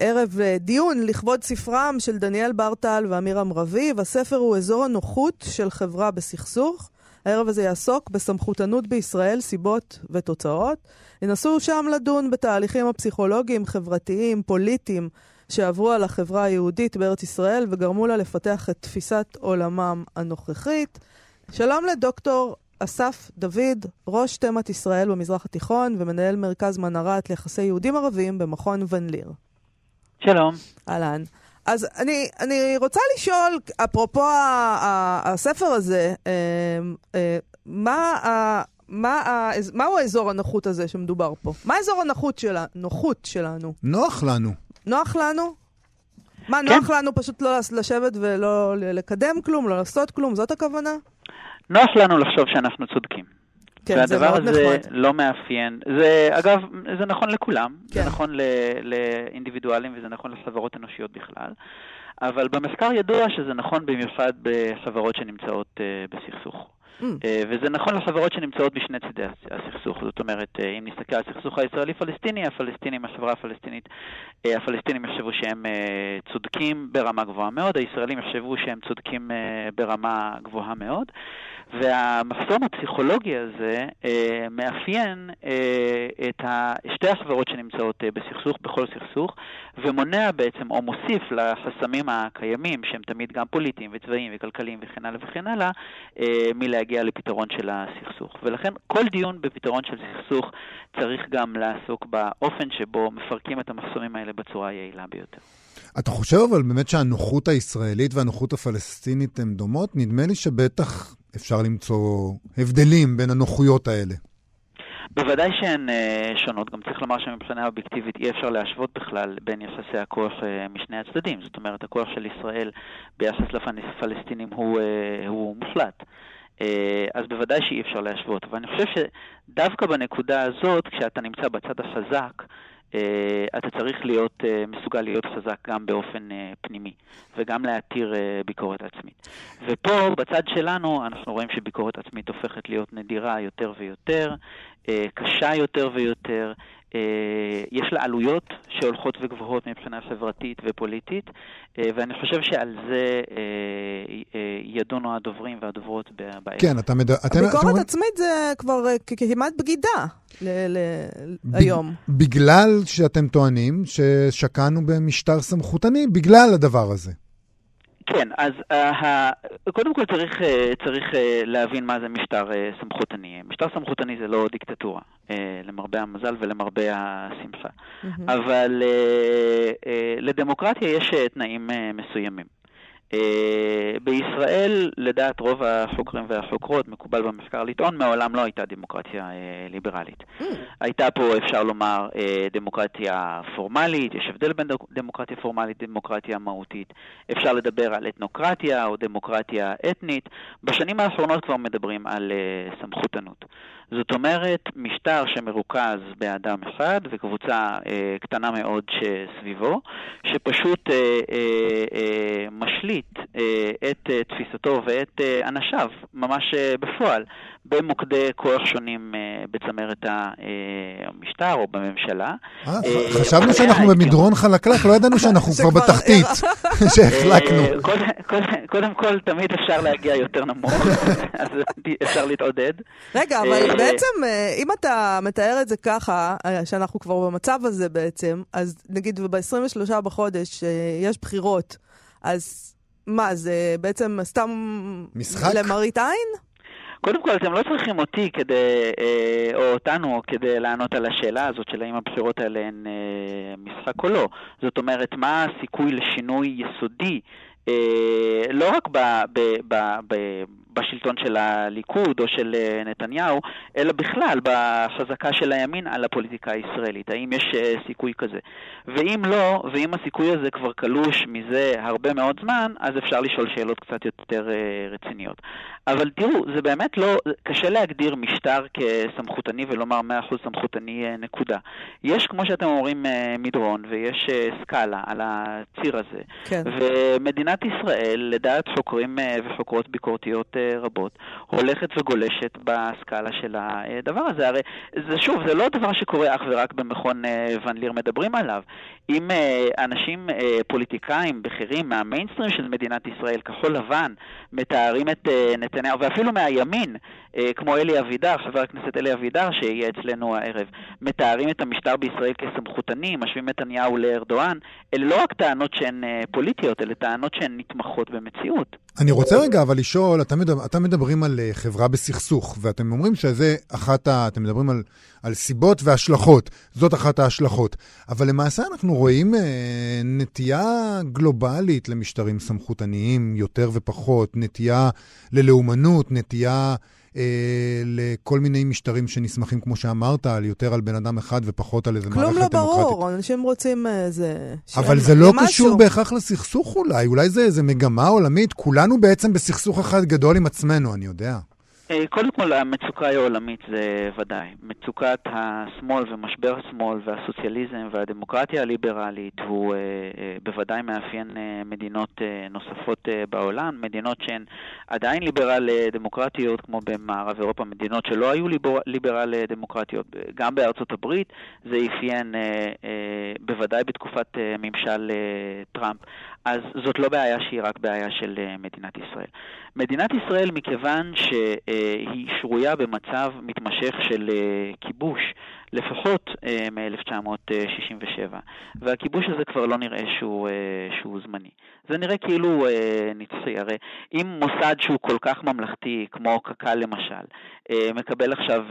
ערב אה, דיון לכבוד ספרם של דניאל ברטל ואמירם רביב. הספר הוא אזור הנוחות של חברה בסכסוך. הערב הזה יעסוק בסמכותנות בישראל, סיבות ותוצאות. ינסו שם לדון בתהליכים הפסיכולוגיים, חברתיים, פוליטיים, שעברו על החברה היהודית בארץ ישראל וגרמו לה לפתח את תפיסת עולמם הנוכחית. שלום לדוקטור אסף דוד, ראש תמת ישראל במזרח התיכון ומנהל מרכז מנהרת ליחסי יהודים ערבים במכון ון ליר. שלום. אהלן. אז אני, אני רוצה לשאול, אפרופו ה- ה- הספר הזה, אה, אה, מה, ה- מה, ה- מהו האזור הנוחות הזה שמדובר פה? מה אזור הנוחות שלה, נוחות שלנו? נוח לנו. נוח לנו? מה, כן. נוח לנו פשוט לא לשבת ולא לקדם כלום, לא לעשות כלום? זאת הכוונה? נוח לנו לחשוב שאנחנו צודקים. כן, זה והדבר מאוד הזה נחמד. לא מאפיין, זה אגב, זה נכון לכולם, כן. זה נכון ל- לאינדיבידואלים וזה נכון לחברות אנושיות בכלל, אבל במחקר ידוע שזה נכון במיוחד בחברות שנמצאות uh, בסכסוך. Mm. אה, וזה נכון לחברות שנמצאות בשני צידי הס- הסכסוך. זאת אומרת, אה, אם נסתכל על הסכסוך הישראלי-פלסטיני, הפלסטינים, החברה הפלסטינית, אה, הפלסטינים יחשבו שהם צודקים ברמה גבוהה מאוד, הישראלים יחשבו שהם צודקים ברמה גבוהה מאוד. והמחסום הפסיכולוגי הזה מאפיין את שתי החברות שנמצאות בסכסוך, בכל סכסוך, ומונע בעצם, או מוסיף לחסמים הקיימים, שהם תמיד גם פוליטיים וצבאיים וכלכליים וכן הלאה וכן הלאה, אה, מלהגיע לפתרון של הסכסוך. ולכן כל דיון בפתרון של סכסוך צריך גם לעסוק באופן שבו מפרקים את המחסומים האלה בצורה היעילה ביותר. אתה חושב אבל באמת שהנוחות הישראלית והנוחות הפלסטינית הן דומות? נדמה לי שבטח אפשר למצוא הבדלים בין הנוחויות האלה. בוודאי שהן אה, שונות, גם צריך לומר שמבחינה אובייקטיבית אי אפשר להשוות בכלל בין יחסי הכוח אה, משני הצדדים. זאת אומרת, הכוח של ישראל ביחס לפלסטינים הוא, אה, הוא מוחלט. אה, אז בוודאי שאי אפשר להשוות. אבל אני חושב שדווקא בנקודה הזאת, כשאתה נמצא בצד החזק, אה, אתה צריך להיות אה, מסוגל להיות חזק גם באופן פנימי, וגם להתיר ביקורת עצמית. ופה, בצד שלנו, אנחנו רואים שביקורת עצמית הופכת להיות נדירה יותר ויותר, קשה יותר ויותר, יש לה עלויות שהולכות וגבוהות מבחינה חברתית ופוליטית, ואני חושב שעל זה ידונו הדוברים והדוברות בעת. כן, אתה מדבר... הביקורת עצמית זה כבר כמעט בגידה היום. בגלל שאתם טוענים ששקענו במשטר סמכותני, בגלל הדבר הזה. כן, אז uh, קודם כל צריך, uh, צריך uh, להבין מה זה משטר uh, סמכותני. משטר סמכותני זה לא דיקטטורה, uh, למרבה המזל ולמרבה השמחה. Mm-hmm. אבל uh, uh, לדמוקרטיה יש uh, תנאים uh, מסוימים. אה, בישראל, לדעת רוב החוקרים והחוקרות, מקובל במחקר לטעון, מעולם לא הייתה דמוקרטיה אה, ליברלית. Mm. הייתה פה, אפשר לומר, אה, דמוקרטיה פורמלית, יש הבדל בין דמוקרטיה פורמלית לדמוקרטיה מהותית. אפשר לדבר על אתנוקרטיה או דמוקרטיה אתנית. בשנים האחרונות כבר מדברים על סמכותנות. זאת אומרת, משטר שמרוכז באדם אחד וקבוצה אה, קטנה מאוד שסביבו, שפשוט אה, אה, אה, משליט אה, את אה, תפיסתו ואת אה, אנשיו, ממש אה, בפועל, במוקדי כוח שונים אה, בצמרת המשטר או בממשלה. אה, אה חשבנו שאנחנו במדרון חלקלק, לא ידענו שאנחנו כבר בתחתית, שהחלקנו. קודם כל, תמיד אפשר להגיע יותר נמוך, אז אפשר להתעודד. רגע, אבל בעצם, אם אתה מתאר את זה ככה, שאנחנו כבר במצב הזה בעצם, אז נגיד ב-23 בחודש יש בחירות, אז מה, זה בעצם סתם... משחק? למראית עין? קודם כל, אתם לא צריכים אותי כדי, אה, או אותנו, כדי לענות על השאלה הזאת של האם הבחירות האלה הן אה, משחק או לא. זאת אומרת, מה הסיכוי לשינוי יסודי, אה, לא רק ב, ב, ב, ב, בשלטון של הליכוד או של נתניהו, אלא בכלל בחזקה של הימין על הפוליטיקה הישראלית. האם יש סיכוי כזה? ואם לא, ואם הסיכוי הזה כבר קלוש מזה הרבה מאוד זמן, אז אפשר לשאול שאלות קצת יותר רציניות. אבל תראו, זה באמת לא, קשה להגדיר משטר כסמכותני ולומר 100% סמכותני אה, נקודה. יש, כמו שאתם אומרים, אה, מדרון ויש אה, סקאלה על הציר הזה. כן. ומדינת ישראל, לדעת חוקרים וחוקרות ביקורתיות רבות, הולכת וגולשת בסקאלה של הדבר הזה. הרי זה שוב, זה לא דבר שקורה אך ורק במכון ון ליר מדברים עליו. אם אנשים, פוליטיקאים בכירים מהמיינסטרים של מדינת ישראל, כחול לבן, מתארים את נתניהו ואפילו מהימין, אה, כמו אלי אבידר, חבר הכנסת אלי אבידר, שיהיה אצלנו הערב, מתארים את המשטר בישראל כסמכותני, משווים נתניהו לארדואן, אלה לא רק טענות שהן אה, פוליטיות, אלה טענות שהן נתמכות במציאות. אני רוצה רגע אבל לשאול, אתם מדבר, אתם מדברים על אה, חברה בסכסוך, ואתם אומרים שזה אחת ה... אתם מדברים על, על סיבות והשלכות, זאת אחת ההשלכות. אבל למעשה אנחנו רואים אה, נטייה גלובלית למשטרים סמכותניים, יותר ופחות, נטייה ללאומנות, נטייה... אה, לכל מיני משטרים שנסמכים, כמו שאמרת, על יותר על בן אדם אחד ופחות על איזה מערכת דמוקרטית. כלום לא ברור, אנשים רוצים איזה... אבל זה לא קשור בהכרח לסכסוך אולי, אולי זה איזה מגמה עולמית. כולנו בעצם בסכסוך אחד גדול עם עצמנו, אני יודע. אה, קודם כל, המצוקה היא עולמית, זה ודאי. מצוקת השמאל ומשבר השמאל והסוציאליזם והדמוקרטיה הליברלית הוא אה, אה, בוודאי מאפיין מדינות נוספות בעולם, מדינות שהן עדיין ליברל-דמוקרטיות, כמו במערב אירופה, מדינות שלא היו ליבר, ליברל-דמוקרטיות. גם בארצות הברית זה אפיין בוודאי בתקופת ממשל טראמפ. אז זאת לא בעיה שהיא רק בעיה של מדינת ישראל. מדינת ישראל, מכיוון שהיא שרויה במצב מתמשך של אה, כיבוש, לפחות אה, מ-1967, והכיבוש הזה כבר לא נראה שהוא, אה, שהוא זמני. זה נראה כאילו נצחי, הרי אם מוסד שהוא כל כך ממלכתי, כמו קק"ל למשל, מקבל עכשיו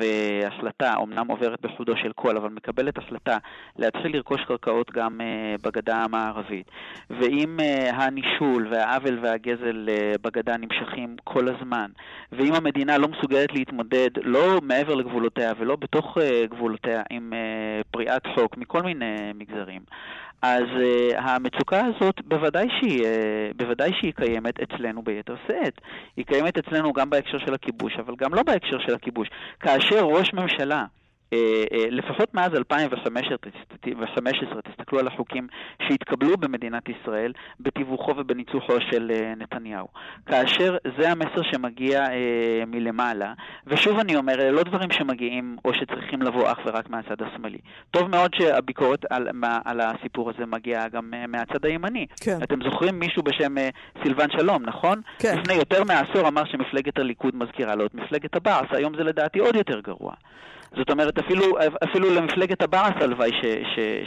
החלטה, אמנם עוברת בחודו של קול, אבל מקבלת החלטה להתחיל לרכוש קרקעות גם בגדה המערבית, ואם הנישול והעוול והגזל בגדה נמשכים כל הזמן, ואם המדינה לא מסוגלת להתמודד לא מעבר לגבולותיה ולא בתוך uh, עם uh, פריעת חוק מכל מיני מגזרים, אז uh, המצוקה הזאת בוודאי שהיא, uh, בוודאי שהיא קיימת אצלנו ביתר שאת. היא קיימת אצלנו גם בהקשר של הכיבוש, אבל גם לא בהקשר של הכיבוש. כאשר ראש ממשלה אה, אה, לפחות מאז 2015, תסתכלו על החוקים שהתקבלו במדינת ישראל בתיווכו ובניצוחו של אה, נתניהו. כאשר זה המסר שמגיע מלמעלה, ושוב אני אומר, אלה לא דברים שמגיעים או שצריכים לבוא אך ורק מהצד השמאלי. טוב מאוד שהביקורת על, על הסיפור הזה מגיעה גם מהצד הימני. כן. אתם זוכרים מישהו בשם סילבן שלום, נכון? כן. לפני יותר מעשור אמר שמפלגת הליכוד מזכירה לו את מפלגת הבאס, היום זה לדעתי עוד יותר גרוע. זאת אומרת, אפילו, אפילו למפלגת הבאס הלוואי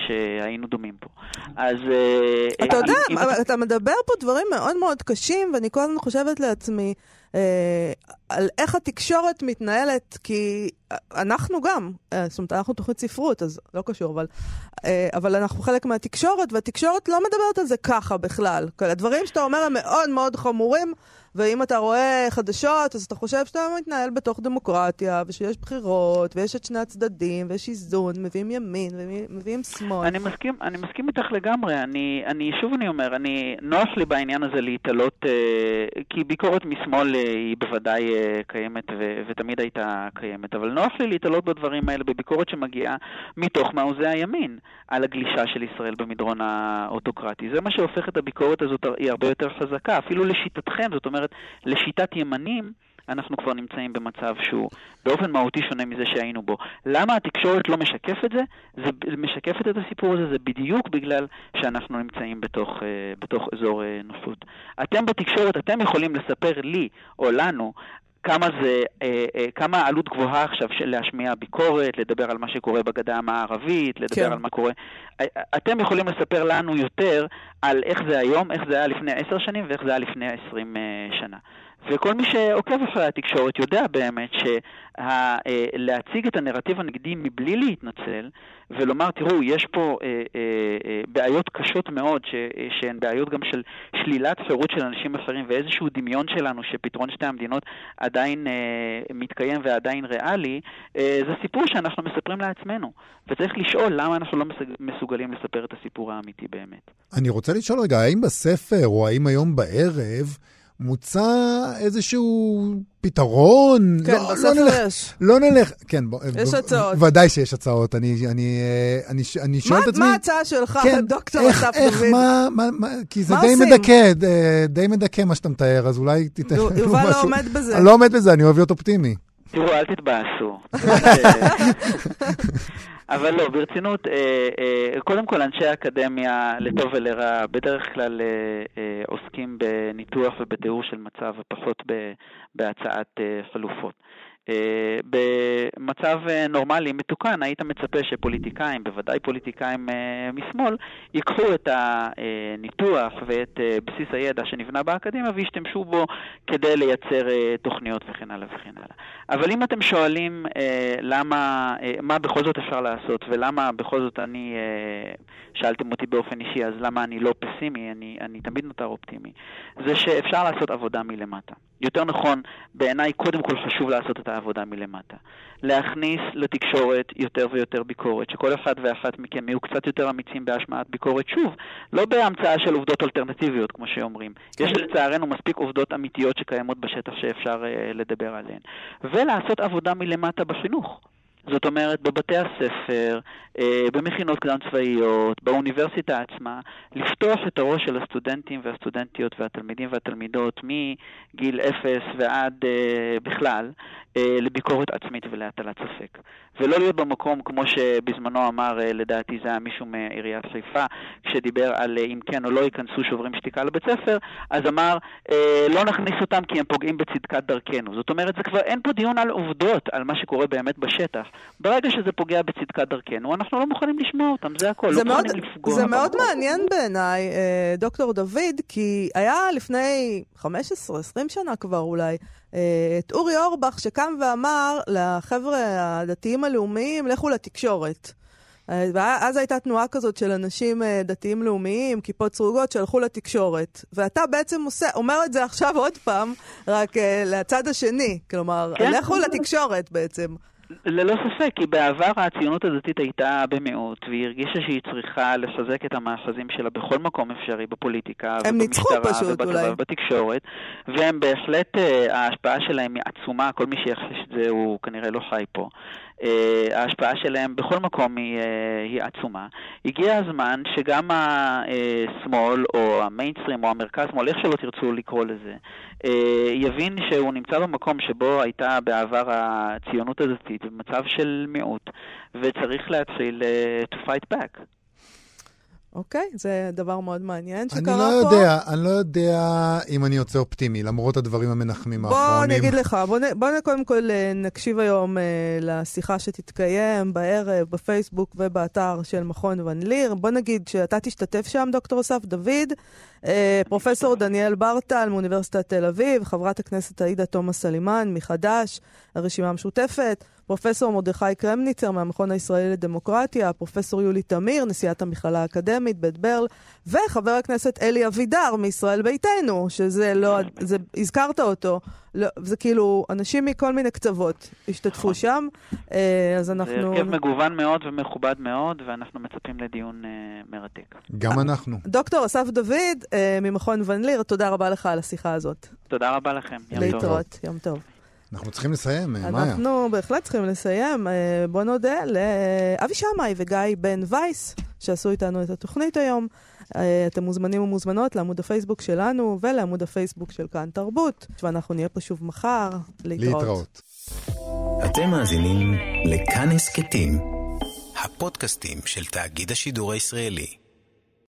שהיינו דומים פה. אז... אה, אתה יודע, אם... אתה מדבר פה דברים מאוד מאוד קשים, ואני כל הזמן חושבת לעצמי, אה, על איך התקשורת מתנהלת, כי אנחנו גם, אה, זאת אומרת, אנחנו תוכנית ספרות, אז לא קשור, אבל, אה, אבל אנחנו חלק מהתקשורת, והתקשורת לא מדברת על זה ככה בכלל. כל הדברים שאתה אומר הם מאוד מאוד חמורים, ואם אתה רואה חדשות, אז אתה חושב שאתה מתנהל בתוך דמוקרטיה, ושיש בחירות, ויש את שני הצדדים, ויש איזון, מביאים ימין, ומביאים שמאל. אני מסכים, אני מסכים איתך לגמרי. אני, אני, שוב אני אומר, אני, נוח לי בעניין הזה להתעלות, אה, כי ביקורת משמאל היא בוודאי קיימת, ו, ותמיד הייתה קיימת, אבל נוח לי להתעלות בדברים האלה בביקורת שמגיעה מתוך מעוזי הימין, על הגלישה של ישראל במדרון האוטוקרטי. זה מה שהופך את הביקורת הזאת, היא הרבה יותר חזקה, אפילו לשיטתכם, זאת אומרת, לשיטת ימנים, אנחנו כבר נמצאים במצב שהוא באופן מהותי שונה מזה שהיינו בו. למה התקשורת לא משקפת את זה? זה משקפת את הסיפור הזה, זה בדיוק בגלל שאנחנו נמצאים בתוך, uh, בתוך אזור uh, נוחות. אתם בתקשורת, אתם יכולים לספר לי או לנו כמה זה, אה, אה, כמה עלות גבוהה עכשיו של להשמיע ביקורת, לדבר על מה שקורה בגדה המערבית, לדבר כן. על מה קורה. אה, אתם יכולים לספר לנו יותר על איך זה היום, איך זה היה לפני עשר שנים ואיך זה היה לפני עשרים שנה. וכל מי שעוקב אחרי התקשורת יודע באמת שלהציג את הנרטיב הנגדי מבלי להתנצל ולומר, תראו, יש פה אה, אה, אה, בעיות קשות מאוד, ש, שהן בעיות גם של שלילת חירות של אנשים אחרים ואיזשהו דמיון שלנו שפתרון שתי המדינות עדיין אה, מתקיים ועדיין ריאלי, אה, זה סיפור שאנחנו מספרים לעצמנו. וצריך לשאול למה אנחנו לא מסוגלים לספר את הסיפור האמיתי באמת. אני רוצה לשאול רגע, האם בספר או האם היום בערב מוצע איזשהו פתרון. כן, לא, בספר לא נלך, יש. לא נלך, כן. בוא, יש ב, הצעות. ודאי שיש הצעות. אני, אני, אני, אני שואל את עצמי... מה ההצעה שלך, כן, דוקטור אסף דוד? איך, מה, מה, מה, כי זה די עושים? מדכא, די מדכא מה שאתה מתאר, אז אולי תיתן משהו. יובל לא עומד בזה. אני לא עומד בזה, אני אוהב להיות אופטימי. תראו, אל תתבאסו. אבל לא, ברצינות, אה, אה, קודם כל אנשי האקדמיה, לטוב ולרע, בדרך כלל אה, עוסקים בניתוח ובתיאור של מצב ופחות בהצעת חלופות. אה, במצב אה, נורמלי, מתוקן, היית מצפה שפוליטיקאים, בוודאי פוליטיקאים אה, משמאל, ייקחו את הניתוח ואת בסיס הידע שנבנה באקדמיה וישתמשו בו כדי לייצר תוכניות וכן הלאה וכן הלאה. אבל אם אתם שואלים למה, מה בכל זאת אפשר לעשות ולמה בכל זאת אני, שאלתם אותי באופן אישי, אז למה אני לא פסימי, אני, אני תמיד נותר אופטימי, זה שאפשר לעשות עבודה מלמטה. יותר נכון, בעיניי קודם כל חשוב לעשות את העבודה מלמטה. להכניס לתקשורת יותר ויותר ביקורת, שכל אחד ואחת מכם יהיו קצת יותר אמיצים בהשמעת ביקורת, שוב, לא בהמצאה של עובדות אלטרנטיביות, כמו שאומרים. יש לצערנו מספיק עובדות אמיתיות שקיימות בשטח שאפשר uh, לדבר עליהן. ולעשות עבודה מלמטה בחינוך. זאת אומרת, בבתי הספר, אה, במכינות קדם צבאיות, באוניברסיטה עצמה, לפתוח את הראש של הסטודנטים והסטודנטיות והתלמידים והתלמידות מגיל אפס ועד אה, בכלל, אה, לביקורת עצמית ולהטלת ספק. ולא להיות במקום, כמו שבזמנו אמר, לדעתי זה היה מישהו מעיריית חיפה, כשדיבר על אם כן או לא ייכנסו שוברים שתיקה לבית ספר, אז אמר, לא נכניס אותם כי הם פוגעים בצדקת דרכנו. זאת אומרת, כבר אין פה דיון על עובדות, על מה שקורה באמת בשטח. ברגע שזה פוגע בצדקת דרכנו, אנחנו לא מוכנים לשמוע אותם, זה הכל, זה לא מאוד. זה מאוד מעניין בעיניי, אה, דוקטור דוד, כי היה לפני 15-20 שנה כבר אולי, אה, את אורי אורבך שקם ואמר לחבר'ה הדתיים הלאומיים, לכו לתקשורת. אה, ואז הייתה תנועה כזאת של אנשים דתיים לאומיים, כיפות סרוגות, שהלכו לתקשורת. ואתה בעצם עושה, אומר את זה עכשיו עוד פעם, רק uh, לצד השני. כלומר, כן. לכו לתקשורת בעצם. ללא ספק, כי בעבר הציונות הדתית הייתה במיעוט, והיא הרגישה שהיא צריכה לחזק את המאחזים שלה בכל מקום אפשרי, בפוליטיקה, ובמשטרה, ובתקשורת, והם בהחלט, אה, ההשפעה שלהם היא עצומה, כל מי שיחש את זה הוא כנראה לא חי פה. ההשפעה שלהם בכל מקום היא, היא עצומה. הגיע הזמן שגם השמאל או המיינסטרים או המרכז-שמאל, איך שלא תרצו לקרוא לזה, יבין שהוא נמצא במקום שבו הייתה בעבר הציונות הדתית במצב של מיעוט, וצריך להתחיל to fight back. אוקיי, זה דבר מאוד מעניין שקרה אני לא פה. יודע, אני לא יודע אם אני יוצא אופטימי, למרות הדברים המנחמים בוא האחרונים. אני אגיד לך, בוא, נ- בוא קודם כל אה, נקשיב היום אה, לשיחה שתתקיים בערב בפייסבוק ובאתר של מכון ון ליר. בוא נגיד שאתה תשתתף שם, דוקטור אסף דוד, אה, פרופסור דניאל ברטל מאוניברסיטת תל אביב, חברת הכנסת עאידה תומא סלימאן מחד"ש, הרשימה המשותפת, פרופסור מרדכי קרמניצר מהמכון הישראלי לדמוקרטיה, פרופסור יולי תמיר, נשיאת המכללה האקדמית, בית ברל, וחבר הכנסת אלי אבידר מישראל ביתנו, שזה לא, זה, הזכרת אותו, לא, זה כאילו אנשים מכל מיני קצוות השתתפו שם, אה, אז זה אנחנו... הרכב מגוון מאוד ומכובד מאוד, ואנחנו מצפים לדיון אה, מרתק. גם אנחנו. דוקטור אסף דוד אה, ממכון ון ליר, תודה רבה לך על השיחה הזאת. תודה רבה לכם. יום טוב. להתראות, יום טוב. אנחנו צריכים לסיים, אה, מאיה. אנחנו בהחלט צריכים לסיים. אה, בוא נודה לאבי שמאי וגיא בן וייס, שעשו איתנו את התוכנית היום. אה, אתם מוזמנים ומוזמנות לעמוד הפייסבוק שלנו ולעמוד הפייסבוק של כאן תרבות, ואנחנו נהיה פה שוב מחר. להתראות. להתראות. אתם מאזינים לכאן הסכתים, הפודקאסטים של תאגיד השידור הישראלי.